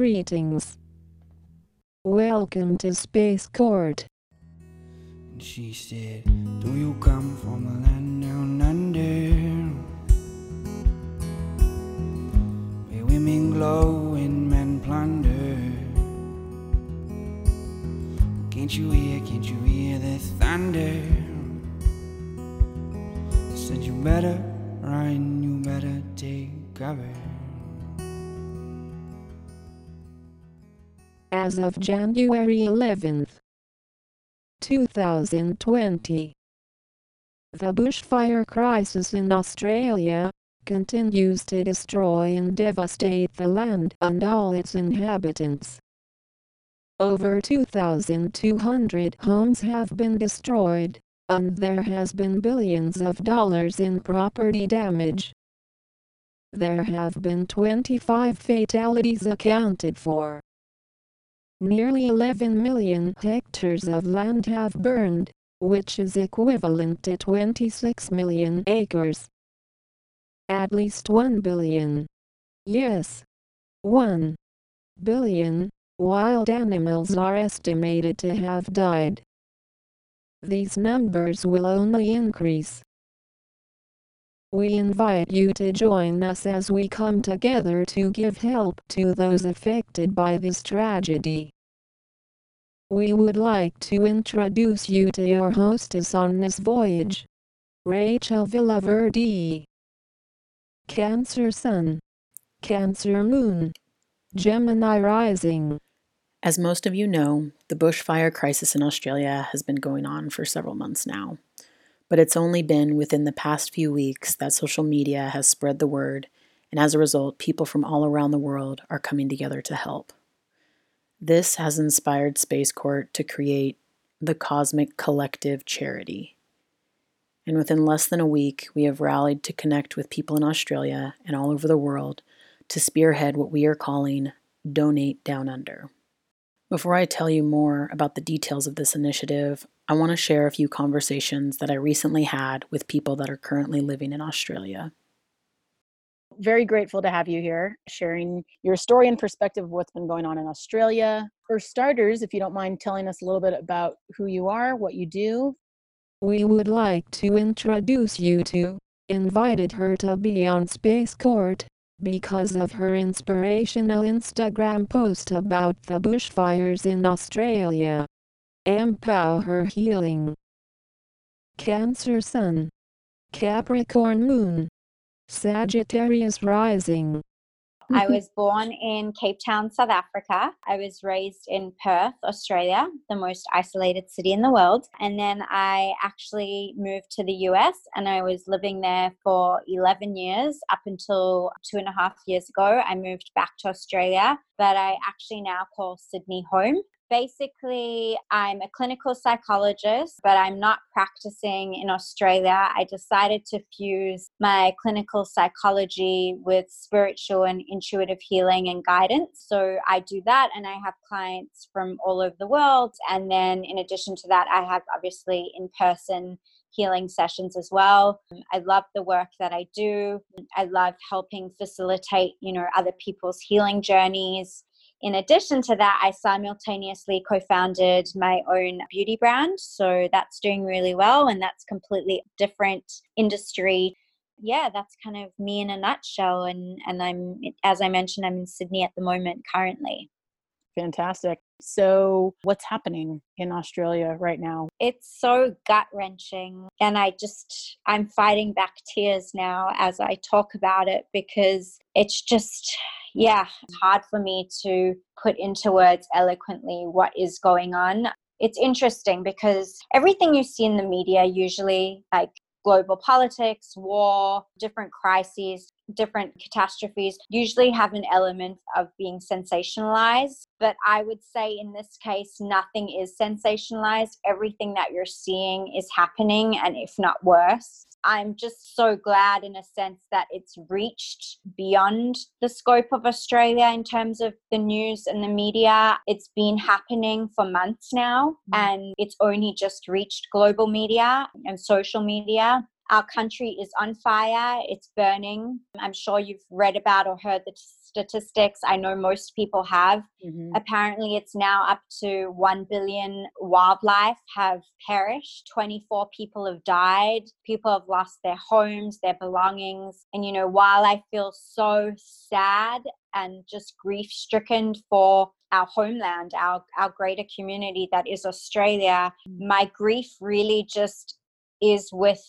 Greetings. Welcome to Space Court. She said, Do you come from the land down under? Where women glow and men plunder. Can't you hear, can't you hear the thunder? I said, You better run, you better take cover. As of January 11th, 2020, the bushfire crisis in Australia continues to destroy and devastate the land and all its inhabitants. Over 2,200 homes have been destroyed, and there has been billions of dollars in property damage. There have been 25 fatalities accounted for. Nearly 11 million hectares of land have burned, which is equivalent to 26 million acres. At least 1 billion. Yes. 1 billion wild animals are estimated to have died. These numbers will only increase. We invite you to join us as we come together to give help to those affected by this tragedy. We would like to introduce you to your hostess on this voyage, Rachel Villaverde. Cancer Sun, Cancer Moon, Gemini Rising. As most of you know, the bushfire crisis in Australia has been going on for several months now. But it's only been within the past few weeks that social media has spread the word, and as a result, people from all around the world are coming together to help. This has inspired Space Court to create the Cosmic Collective Charity. And within less than a week, we have rallied to connect with people in Australia and all over the world to spearhead what we are calling Donate Down Under. Before I tell you more about the details of this initiative, I want to share a few conversations that I recently had with people that are currently living in Australia. Very grateful to have you here, sharing your story and perspective of what's been going on in Australia. For starters, if you don't mind telling us a little bit about who you are, what you do. We would like to introduce you to invited her to be on Space Court because of her inspirational Instagram post about the bushfires in Australia. Empower her Healing. Cancer Sun. Capricorn Moon. Sagittarius Rising. I mm-hmm. was born in Cape Town, South Africa. I was raised in Perth, Australia, the most isolated city in the world. And then I actually moved to the US and I was living there for 11 years up until two and a half years ago. I moved back to Australia, but I actually now call Sydney home basically i'm a clinical psychologist but i'm not practicing in australia i decided to fuse my clinical psychology with spiritual and intuitive healing and guidance so i do that and i have clients from all over the world and then in addition to that i have obviously in person healing sessions as well. I love the work that I do. I love helping facilitate, you know, other people's healing journeys in addition to that, I simultaneously co founded my own beauty brand. So that's doing really well, and that's completely different industry. Yeah, that's kind of me in a nutshell. And, and I'm, as I mentioned, I'm in Sydney at the moment currently. Fantastic. So, what's happening in Australia right now? It's so gut wrenching. And I just, I'm fighting back tears now as I talk about it because it's just, yeah, hard for me to put into words eloquently what is going on. It's interesting because everything you see in the media, usually like global politics, war, different crises, different catastrophes usually have an element of being sensationalized. But I would say in this case, nothing is sensationalized. Everything that you're seeing is happening, and if not worse. I'm just so glad, in a sense, that it's reached beyond the scope of Australia in terms of the news and the media. It's been happening for months now, mm. and it's only just reached global media and social media. Our country is on fire, it's burning. I'm sure you've read about or heard the statistics. I know most people have. Mm-hmm. Apparently, it's now up to 1 billion wildlife have perished. 24 people have died. People have lost their homes, their belongings. And, you know, while I feel so sad and just grief stricken for our homeland, our, our greater community that is Australia, mm. my grief really just is with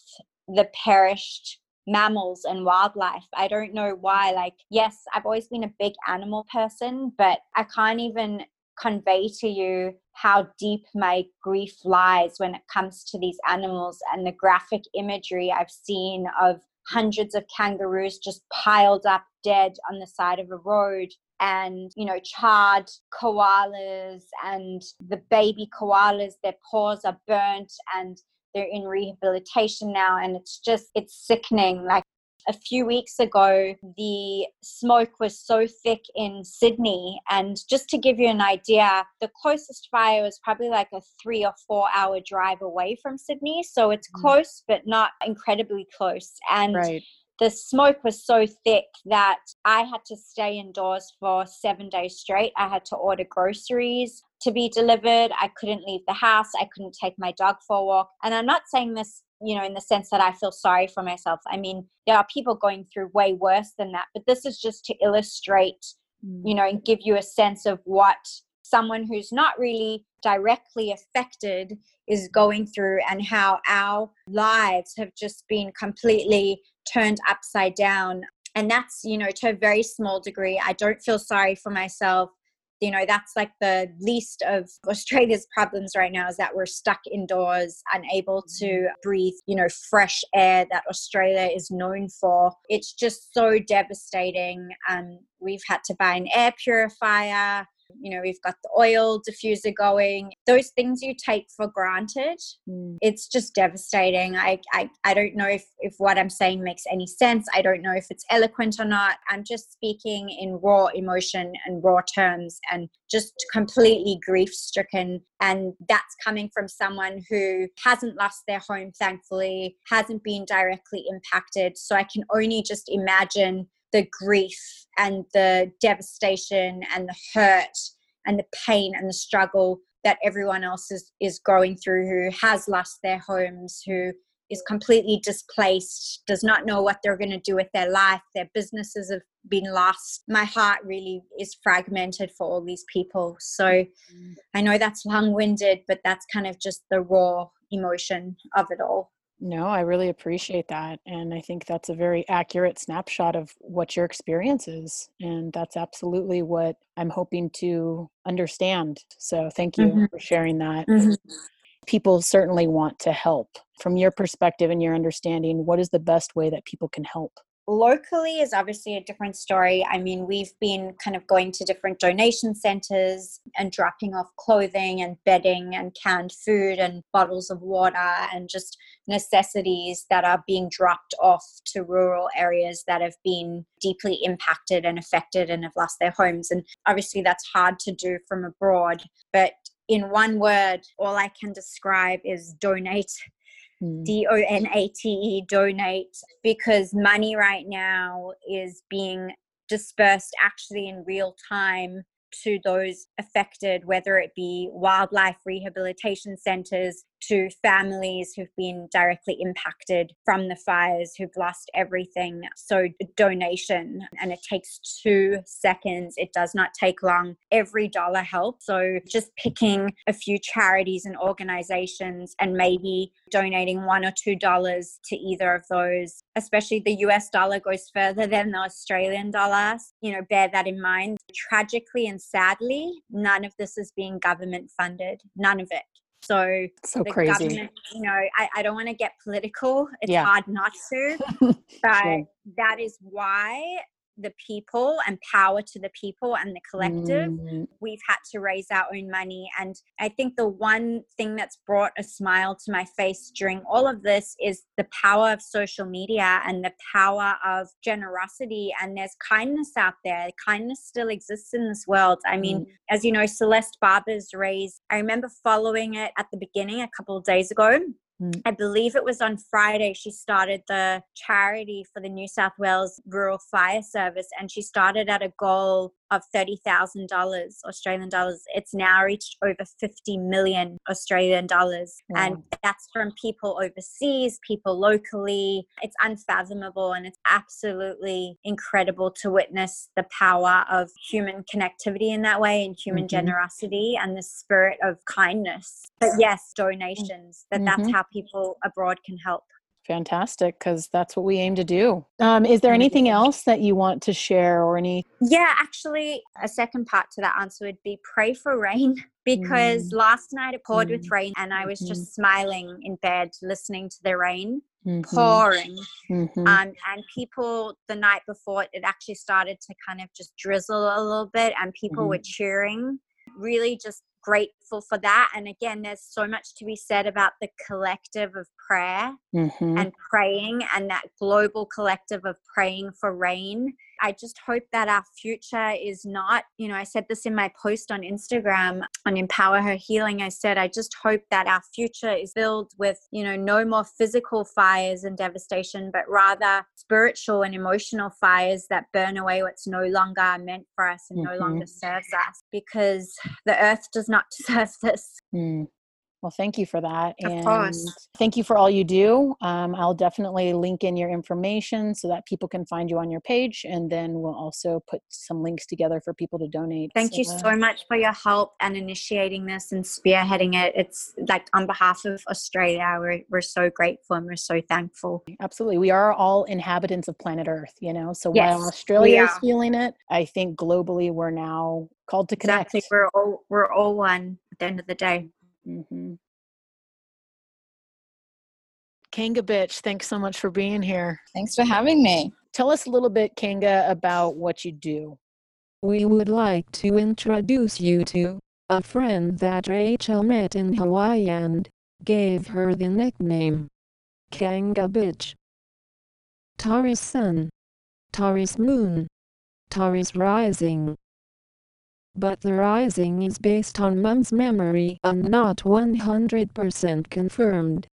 the perished mammals and wildlife. I don't know why. Like, yes, I've always been a big animal person, but I can't even convey to you how deep my grief lies when it comes to these animals and the graphic imagery I've seen of hundreds of kangaroos just piled up dead on the side of a road and you know charred koalas and the baby koalas their paws are burnt and they're in rehabilitation now and it's just it's sickening like a few weeks ago the smoke was so thick in sydney and just to give you an idea the closest fire was probably like a three or four hour drive away from sydney so it's mm. close but not incredibly close and right the smoke was so thick that I had to stay indoors for seven days straight. I had to order groceries to be delivered. I couldn't leave the house. I couldn't take my dog for a walk. And I'm not saying this, you know, in the sense that I feel sorry for myself. I mean, there are people going through way worse than that. But this is just to illustrate, mm. you know, and give you a sense of what someone who's not really directly affected is going through and how our lives have just been completely turned upside down and that's you know to a very small degree i don't feel sorry for myself you know that's like the least of australia's problems right now is that we're stuck indoors unable to mm-hmm. breathe you know fresh air that australia is known for. It's just so devastating. Um, we've had to buy an air purifier you know we've got the oil diffuser going. Those things you take for granted mm. it's just devastating. I, I i don't know if if what i'm saying makes any sense. I don't know if it's eloquent or not. I'm just speaking in raw emotion and raw terms and just completely grief stricken. And that's coming from someone who hasn't lost their home thankfully hasn't been directly impacted. So i can only just imagine the grief and the devastation and the hurt and the pain and the struggle that everyone else is, is going through who has lost their homes, who is completely displaced, does not know what they're going to do with their life, their businesses have been lost. My heart really is fragmented for all these people. So mm. I know that's long winded, but that's kind of just the raw emotion of it all. No, I really appreciate that. And I think that's a very accurate snapshot of what your experience is. And that's absolutely what I'm hoping to understand. So thank you mm-hmm. for sharing that. Mm-hmm. People certainly want to help. From your perspective and your understanding, what is the best way that people can help? Locally is obviously a different story. I mean, we've been kind of going to different donation centers and dropping off clothing and bedding and canned food and bottles of water and just necessities that are being dropped off to rural areas that have been deeply impacted and affected and have lost their homes. And obviously, that's hard to do from abroad. But in one word, all I can describe is donate Hmm. D O N A T E, donate, because money right now is being dispersed actually in real time to those affected, whether it be wildlife rehabilitation centers, to families who've been directly impacted from the fires, who've lost everything. So, donation, and it takes two seconds. It does not take long. Every dollar helps. So, just picking a few charities and organizations and maybe donating one or two dollars to either of those, especially the US dollar goes further than the Australian dollar. You know, bear that in mind. Tragically and sadly, none of this is being government funded. None of it. So, so crazy. You know, I, I don't want to get political. It's yeah. hard not to, but that is why the people and power to the people and the collective. Mm. We've had to raise our own money. And I think the one thing that's brought a smile to my face during all of this is the power of social media and the power of generosity. And there's kindness out there. Kindness still exists in this world. I mean, mm. as you know, Celeste Barber's raised, I remember following it at the beginning a couple of days ago Mm. I believe it was on Friday she started the charity for the New South Wales Rural Fire Service and she started at a goal of $30,000 Australian dollars. It's now reached over 50 million Australian dollars. Wow. And that's from people overseas, people locally. It's unfathomable and it's absolutely incredible to witness the power of human connectivity in that way and human mm-hmm. generosity and the spirit of kindness. But yes, donations, that mm-hmm. that's how people abroad can help. Fantastic, because that's what we aim to do. Um, is there anything else that you want to share or any? Yeah, actually, a second part to that answer would be pray for rain because mm. last night it poured mm. with rain and I was mm-hmm. just smiling in bed listening to the rain mm-hmm. pouring. Mm-hmm. Um, and people the night before it actually started to kind of just drizzle a little bit and people were mm-hmm. cheering. Really just grateful for that. And again, there's so much to be said about the collective of prayer mm-hmm. and praying and that global collective of praying for rain I just hope that our future is not, you know, I said this in my post on Instagram on Empower Her Healing. I said, I just hope that our future is filled with, you know, no more physical fires and devastation, but rather spiritual and emotional fires that burn away what's no longer meant for us and mm-hmm. no longer serves us because the earth does not deserve this. Mm. Well, thank you for that. Of and course. thank you for all you do. Um, I'll definitely link in your information so that people can find you on your page. And then we'll also put some links together for people to donate. Thank so, you so much for your help and initiating this and spearheading it. It's like on behalf of Australia, we're, we're so grateful and we're so thankful. Absolutely. We are all inhabitants of planet Earth, you know? So yes, while Australia is feeling it, I think globally we're now called to connect. Exactly. We're all, we're all one at the end of the day. Mm-hmm. Kanga Bitch, thanks so much for being here. Thanks for having me. Tell us a little bit, Kanga, about what you do. We would like to introduce you to a friend that Rachel met in Hawaii and gave her the nickname Kanga Bitch. Taurus Sun, Taurus Moon, Taurus Rising but the rising is based on mum's memory and not 100% confirmed.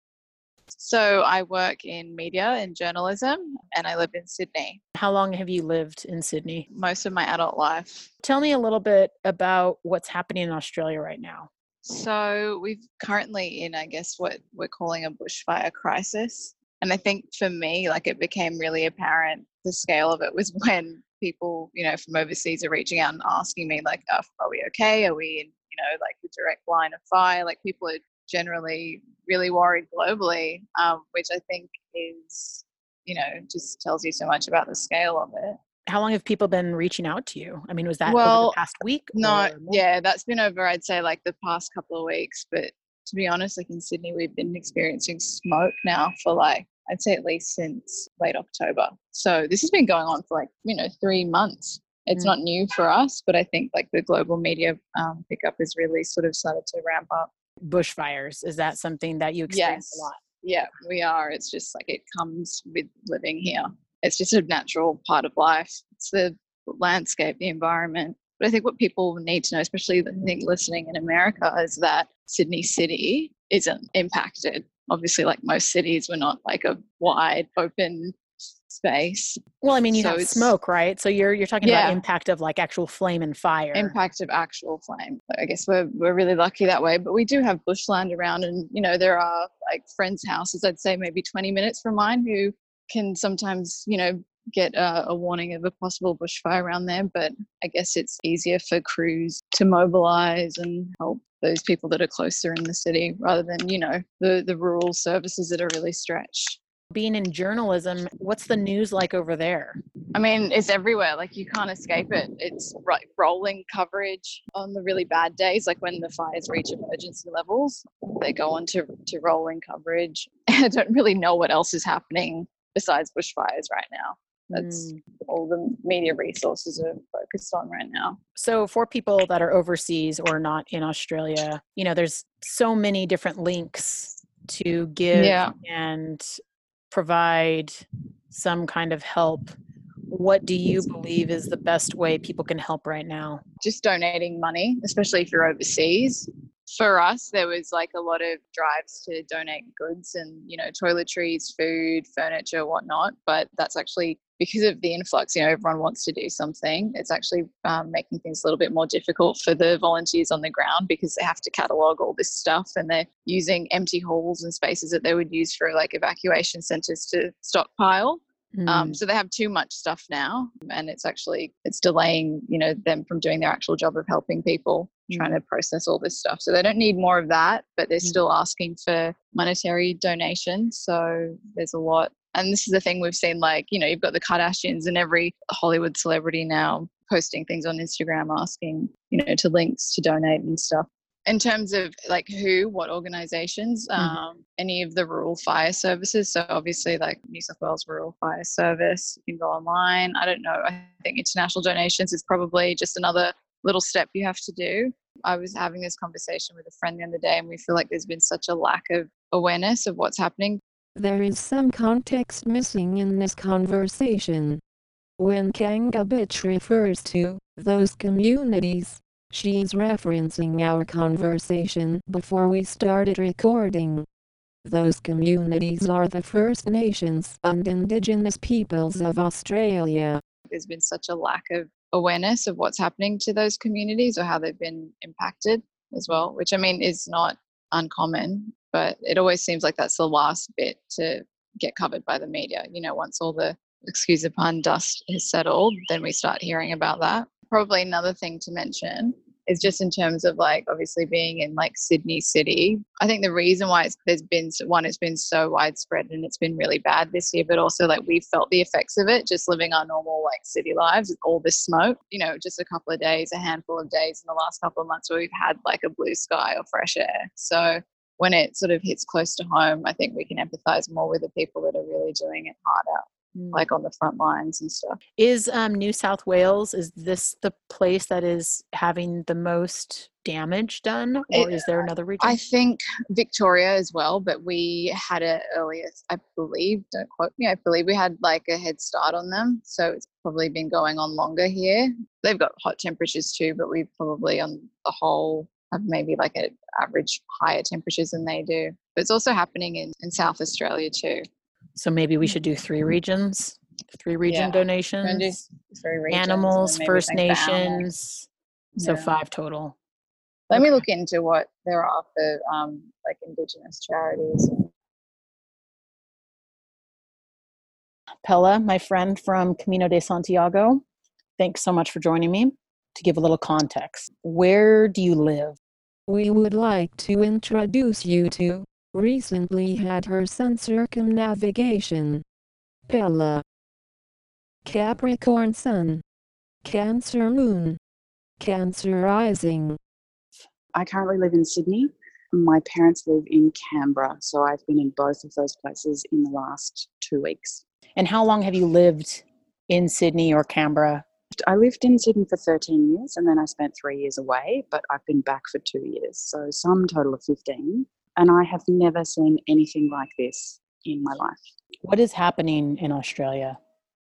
So I work in media and journalism and I live in Sydney. How long have you lived in Sydney? Most of my adult life. Tell me a little bit about what's happening in Australia right now. So we're currently in, I guess, what we're calling a bushfire crisis. And I think for me, like it became really apparent the scale of it was when people, you know, from overseas are reaching out and asking me, like, oh, are we okay? Are we in, you know, like the direct line of fire? Like people are generally really worried globally, um, which I think is, you know, just tells you so much about the scale of it. How long have people been reaching out to you? I mean, was that well, over the past week? No, yeah, that's been over, I'd say, like the past couple of weeks. But to be honest, like in Sydney, we've been experiencing smoke now for like I'd say at least since late October. So this has been going on for like, you know, three months. It's mm. not new for us, but I think like the global media um, pickup has really sort of started to ramp up. Bushfires, is that something that you experience yes. a lot? Yeah, we are. It's just like it comes with living here. It's just a natural part of life. It's the landscape, the environment. But I think what people need to know, especially I think listening in America, is that Sydney City isn't impacted obviously like most cities we're not like a wide open space. Well i mean you so have smoke right? So you're you're talking yeah. about impact of like actual flame and fire. Impact of actual flame. I guess we're, we're really lucky that way but we do have bushland around and you know there are like friends houses i'd say maybe 20 minutes from mine who can sometimes you know get a, a, warning of a possible bushfire around there, but I guess it's easier for crews to mobilize and help those people that are closer in the city rather than, you know, the, the rural services that are really stretched. Being in journalism, what's the news like over there? I mean, it's everywhere. Like you can't escape it. It's like rolling coverage on the really bad days, like when the fires reach emergency levels. They go on to, to rolling coverage. I don't really know what else is happening besides bushfires right now. That's mm. all the media resources are focused on right now. So, for people that are overseas or not in Australia, you know, there's so many different links to give yeah. and provide some kind of help. What do you believe is the best way people can help right now? Just donating money, especially if you're overseas. for us, there was like a lot of drives to donate goods and, you know, toiletries, food, furniture, whatnot. But that's actually because of the influx, you know, everyone wants to do something. It's actually um, making things a little bit more difficult for the volunteers on the ground because they have to catalog all this stuff and they're using empty halls and spaces that they would use for like evacuation centers to stockpile. Mm. Um, so they have too much stuff now, and it's actually it's delaying you know them from doing their actual job of helping people Mm. trying to process all this stuff. So they don't need more of that, but they're Mm. still asking for monetary donations. So there's a lot. And this is the thing we've seen like, you know, you've got the Kardashians and every Hollywood celebrity now posting things on Instagram asking, you know, to links to donate and stuff. In terms of like who, what organizations, Mhm. um, any of the rural fire services. So obviously, like New South Wales Rural Fire Service, you can go online. I don't know. I think international donations is probably just another little step you have to do. I was having this conversation with a friend the other day, and we feel like there's been such a lack of awareness of what's happening. There is some context missing in this conversation. When Kanga Bitch refers to those communities, she's referencing our conversation before we started recording. Those communities are the First Nations and Indigenous peoples of Australia. There's been such a lack of awareness of what's happening to those communities or how they've been impacted as well, which I mean is not uncommon, but it always seems like that's the last bit to get covered by the media. You know, once all the excuse the pun dust has settled, then we start hearing about that. Probably another thing to mention is just in terms of like obviously being in like Sydney City. I think the reason why it's, there's been one, it's been so widespread and it's been really bad this year, but also like we've felt the effects of it just living our normal like city lives with all this smoke. You know, just a couple of days, a handful of days in the last couple of months where we've had like a blue sky or fresh air. So when it sort of hits close to home, I think we can empathize more with the people that are really doing it hard out, Mm. Like on the front lines and stuff. Is um, New South Wales, is this the place that is having the most damage done? Or It- is there another region? I think Victoria as well, but we had it earlier, I believe, don't quote me, I believe we had like a head start on them. So it's probably been going on longer here. They've got hot temperatures too, but we probably on the whole have maybe like an average higher temperatures than they do. But it's also happening in, in South Australia too. So maybe we should do three regions, three region Yeah. Gonna do donations, three regions animals, First think about it. Nations. So Yeah. five total. Let me look into what there are for um, like Indigenous charities. Pella, my friend from Camino de Santiago, thanks so much for joining me. To give a little context, where do you live? We would like to introduce you to recently had her sun circumnavigation. Pella. Capricorn Sun. Cancer Moon. Cancer Rising. I currently live in Sydney. My parents live in Canberra, so I've been in both of those places in the last two weeks. And how long have you lived in Sydney or Canberra? I lived in Sydney for 13 years and then I spent three years away, but I've been back for two years, so some total of 15. And I have never seen anything like this in my life. What is happening in Australia?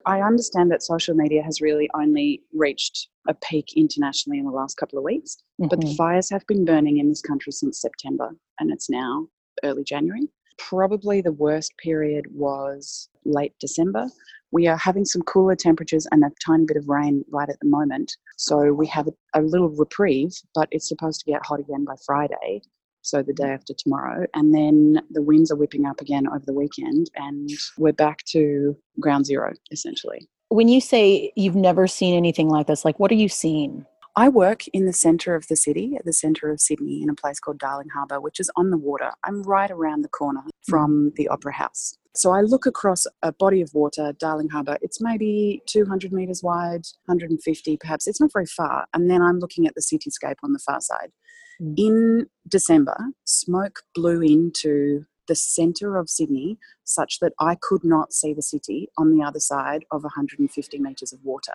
I understand that social media has really only reached a peak internationally in the last couple of weeks, but the Mhm. fires have been burning in this country since September and it's now early January. Probably the worst period was late December. We are having some cooler temperatures and a tiny bit of rain right at the moment. So we have a, a little reprieve, but it's supposed to get hot again by Friday. So the day after tomorrow. And then the winds are whipping up again over the weekend, and we're back to ground zero, essentially. when you say you've never seen anything like this, like what are you seeing? I work in the centre of the city, at the centre of Sydney, in a place called Darling Harbour, which is on the water. I'm right around the corner hmm. from the Opera House. So I look across a body of water, Darling Harbour. It's maybe 200 metres wide, 150 perhaps. It's not very far. And then I'm looking at the cityscape on the far side. Mm. In December, smoke blew into the centre of Sydney such that I could not see the city on the other side of 150 metres of water.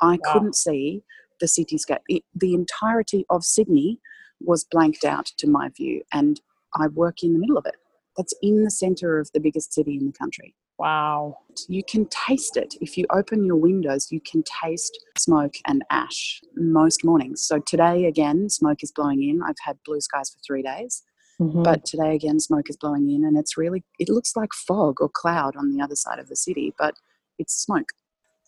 I Wow. couldn't see the cityscape. It, the entirety of Sydney was blanked out to my view, and I work in the middle of it. That's in the centre of the biggest city in the country. Wow. You can taste it. If you open your windows, you can taste smoke and ash most mornings. So today, again, smoke is blowing in. I've had blue skies for three days. Mhm. But today again, smoke is blowing in, and it's really, it looks like fog or cloud on the other side of the city, but it's smoke.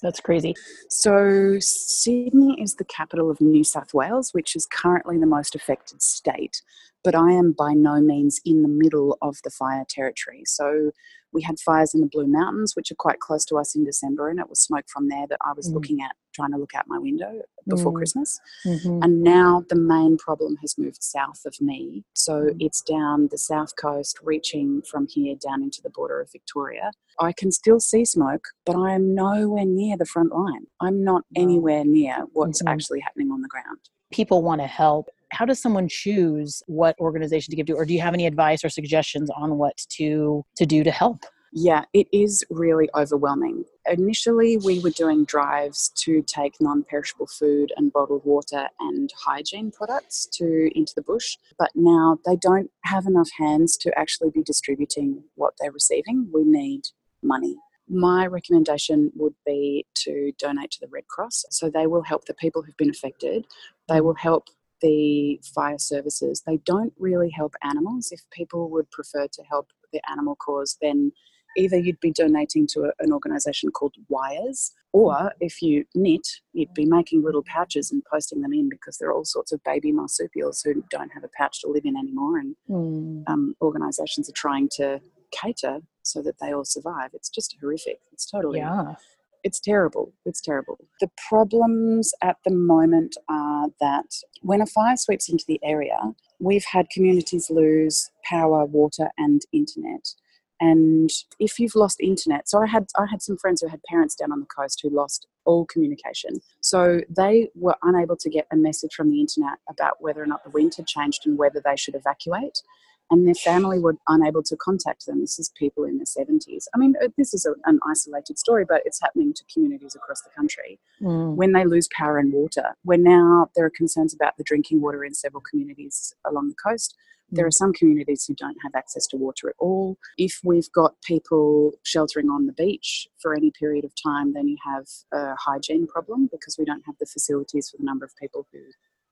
that's crazy. So, Sydney is the capital of New South Wales, which is currently the most affected state. But I am by no means in the middle of the fire territory. So, we had fires in the Blue Mountains, which are quite close to us in December, and it was smoke from there that I was Mm. looking at, trying to look out my window before Mm. Christmas. Mhm. And now the main problem has moved south of me. So Mm. it's down the south coast, reaching from here down into the border of Victoria. I can still see smoke, but I am nowhere near the front line. I'm not anywhere near what's Mhm. actually happening on the ground. People want to help. How does someone choose what organization to give to, or do you have any advice or suggestions on what to to do to help? Yeah, it is really overwhelming. Initially, we were doing drives to take non perishable food and bottled water and hygiene products to into the bush, but now they don't have enough hands to actually be distributing what they're receiving. We need money. My recommendation would be to donate to the Red Cross. So they will help the people who've been affected. They mm. will help the fire services. They don't really help animals. If people would prefer to help the animal cause, then either you'd be donating to a, an organisation called Wires, or if you knit, you'd be making little pouches and posting them in because there are all sorts of baby marsupials who don't have a pouch to live in anymore, and Mm. um, organisations are trying to cater so that they all survive. It's just horrific. It's totally Yeah. It's terrible. It's terrible. The problems at the moment are that when a fire sweeps into the area, we've had communities lose power, water, and internet. And if you've lost internet, so I had I had some friends who had parents down on the coast who lost all communication. So they were unable to get a message from the internet about whether or not the wind had changed and whether they should evacuate and their family were unable to contact them. This is people in their 70s. I mean, uh, this is a, an isolated story, but it's happening to communities across the country. Mm. When they lose power and water, where now there are concerns about the drinking water in several communities along the coast. There are some communities who don't have access to water at all. If we've got people sheltering on the beach for any period of time, then you have a hygiene problem because we don't have the facilities for the number of people who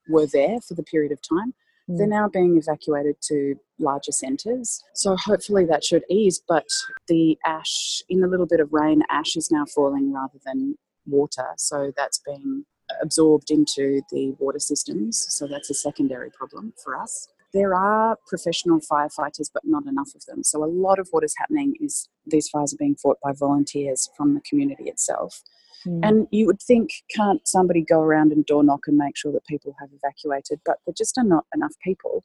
were there for the period of time. They're Mm. now being evacuated to larger centres. So hopefully that should ease. But the ash, in the little bit of rain, ash is now falling rather than water. So that's being absorbed into the water systems. So that's a secondary problem for us. There are professional firefighters, but not enough of them. So a lot of what is happening is these fires are being fought by volunteers from the community itself. Mm. And you would think, can't somebody go around and door knock and make sure that people have evacuated? But there just are not enough people.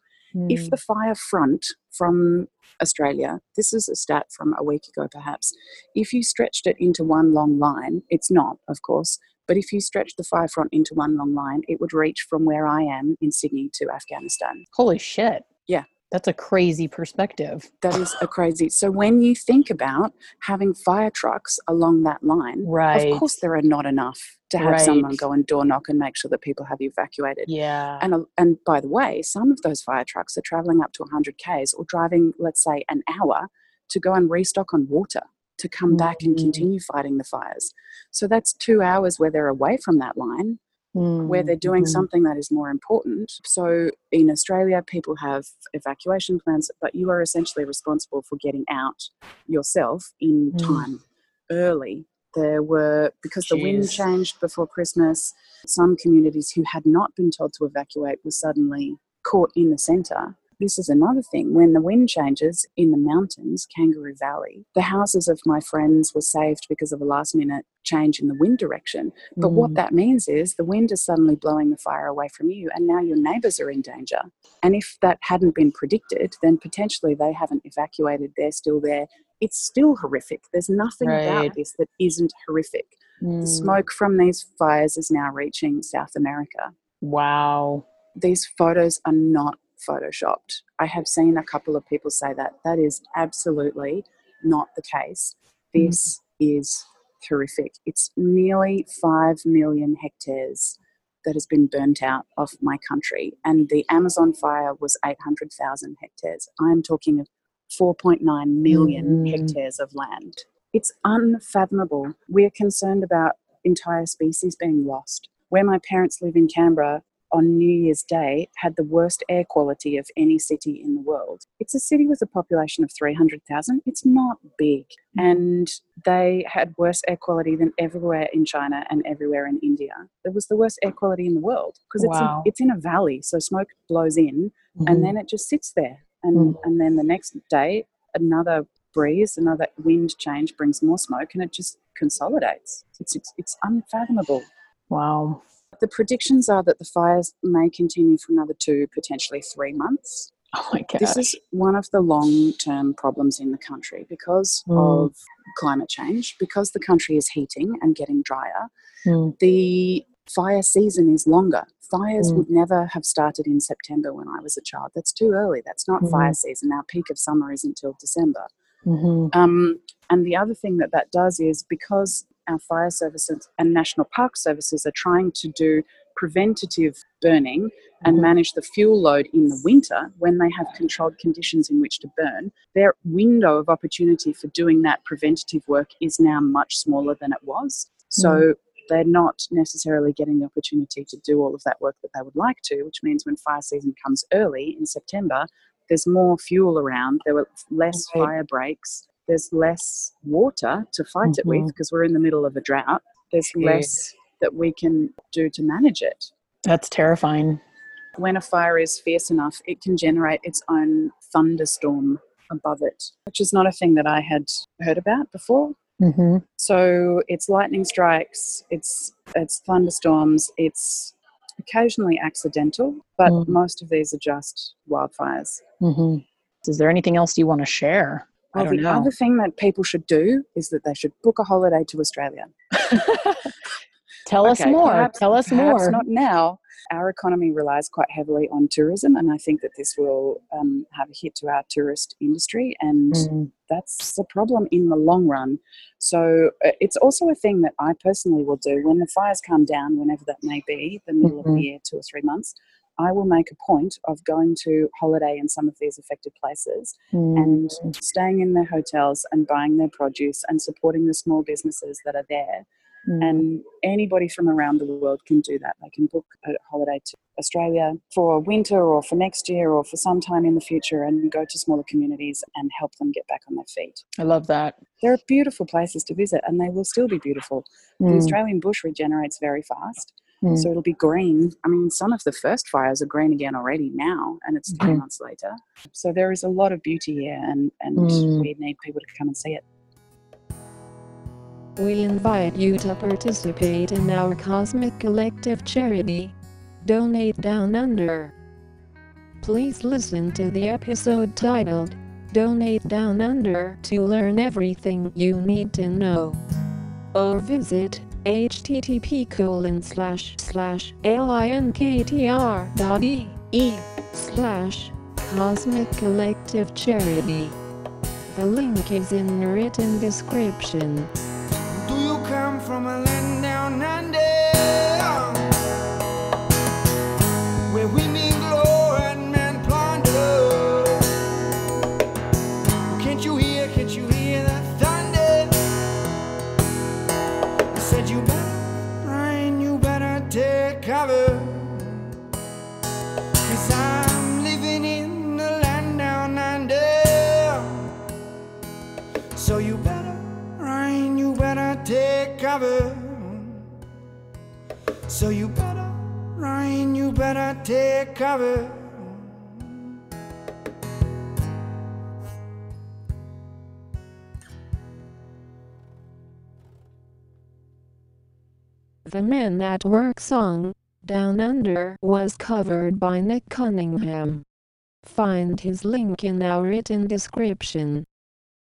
If Mm. the fire front from Australia, this is a stat from a week ago perhaps, if you stretched it into one long line, it's not, of course, but if you stretched the fire front into one long line, it would reach from where I am in Sydney to Afghanistan. Holy shit. Yeah. That's a crazy perspective. That is a crazy. So when you think about having fire trucks along that line, Right. of course there are not enough to have someone go and door knock and make sure that people have evacuated. Yeah. And, and by the way, some of those fire trucks are traveling up to 100 Ks or driving, let's say, an hour to go and restock on water to come back and Mhm. continue fighting the fires. So that's two hours where they're away from that line, where they're doing Mhm. something that is more important. So in Australia, people have evacuation plans, but you are essentially responsible for getting out yourself in Mm. time early. There were, because the wind changed before Christmas, some communities who had not been told to evacuate were suddenly caught in the centre. This is another thing. When the wind changes in the mountains, Kangaroo Valley, the houses of my friends were saved because of a last minute change in the wind direction. But what Mm. that means is the wind is suddenly blowing the fire away from you, and now your neighbours are in danger. And if that hadn't been predicted, then potentially they haven't evacuated, they're still there. It's still horrific. There's nothing Right. about this that isn't horrific. The Mm. smoke from these fires is now reaching South America. Wow. These photos are not photoshopped. I have seen a couple of people say that. That is absolutely not the case. This is horrific. It's nearly 5 million hectares that has been burnt out of my country. And the Amazon fire was 800,000 hectares. I'm talking of 4.9 million Mm. hectares of land. It's unfathomable. We're concerned about entire species being lost. Where my parents live in Canberra, on New Year's Day had the worst air quality of any city in the world. It's a city with a population of 300,000. It's not big. And they had worse air quality than everywhere in China and everywhere in India. It was the worst air quality in the world because it's, in, it's in a valley. So smoke blows in Mhm. and then it just sits there. And, and then the next day, another breeze, another wind change brings more smoke and it just consolidates. It's, it's, it's unfathomable. wow. The predictions are that the fires may continue for another two, potentially three months. Oh my god. This is one of the long term problems in the country because Mm. of climate change, because the country is heating and getting drier. Mm. The fire season is longer. Fires Mm. would never have started in September when I was a child. That's too early. That's not Mhm. fire season. Our peak of summer isn't till December. Mhm. Um, and the other thing that that does is because our fire services and national park services are trying to do preventative burning and Mhm. manage the fuel load in the winter when they have controlled conditions in which to burn, their window of opportunity for doing that preventative work is now much smaller than it was. So they're not necessarily getting the opportunity to do all of that work that they would like to, which means when fire season comes early in September, there's more fuel around, there were less Right. fire breaks, there's less water to fight it with because we're in the middle of a drought. There's less that we can do to manage it. That's terrifying. When a fire is fierce enough, it can generate its own thunderstorm above it, which is not a thing that I had heard about before. hmm So it's lightning strikes, it's it's thunderstorms, it's occasionally accidental, but Mm. most of these are just wildfires. hmm Is there anything else you want to share? I Well, the know. other thing that people should do is that they should book a holiday to Australia. Tell us more. perhaps- Tell us more. Not now. Our economy relies quite heavily on tourism, and I think that this will um, have a hit to our tourist industry, and Mm. that's a problem in the long run. So uh, it's also a thing that I personally will do when the fires come down, whenever that may be, the middle of Mhm. the year, two or three months. I will make a point of going to holiday in some of these affected places Mm. and staying in their hotels and buying their produce and supporting the small businesses that are there. Mm. And anybody from around the world can do that. They can book a holiday to Australia for winter or for next year or for some time in the future and go to smaller communities and help them get back on their feet. I love that. There are beautiful places to visit and they will still be beautiful. The Mm. Australian bush regenerates very fast. Mm. So it'll be green. I mean, some of the first fires are green again already now, and it's 3 Mhm. months later. So there is a lot of beauty here, and, and Mm. we need people to come and see it. We invite you to participate in our Cosmic Collective charity. Donate Down Under. Please listen to the episode titled Donate Down Under to learn everything you need to know. Or visit http colon slash slash linktr dot e slash Cosmic Collective Charity. The link is in written description. Do you come from a The Men at Work song, Down Under, was covered by Nick Cunningham. Find his link in our written description.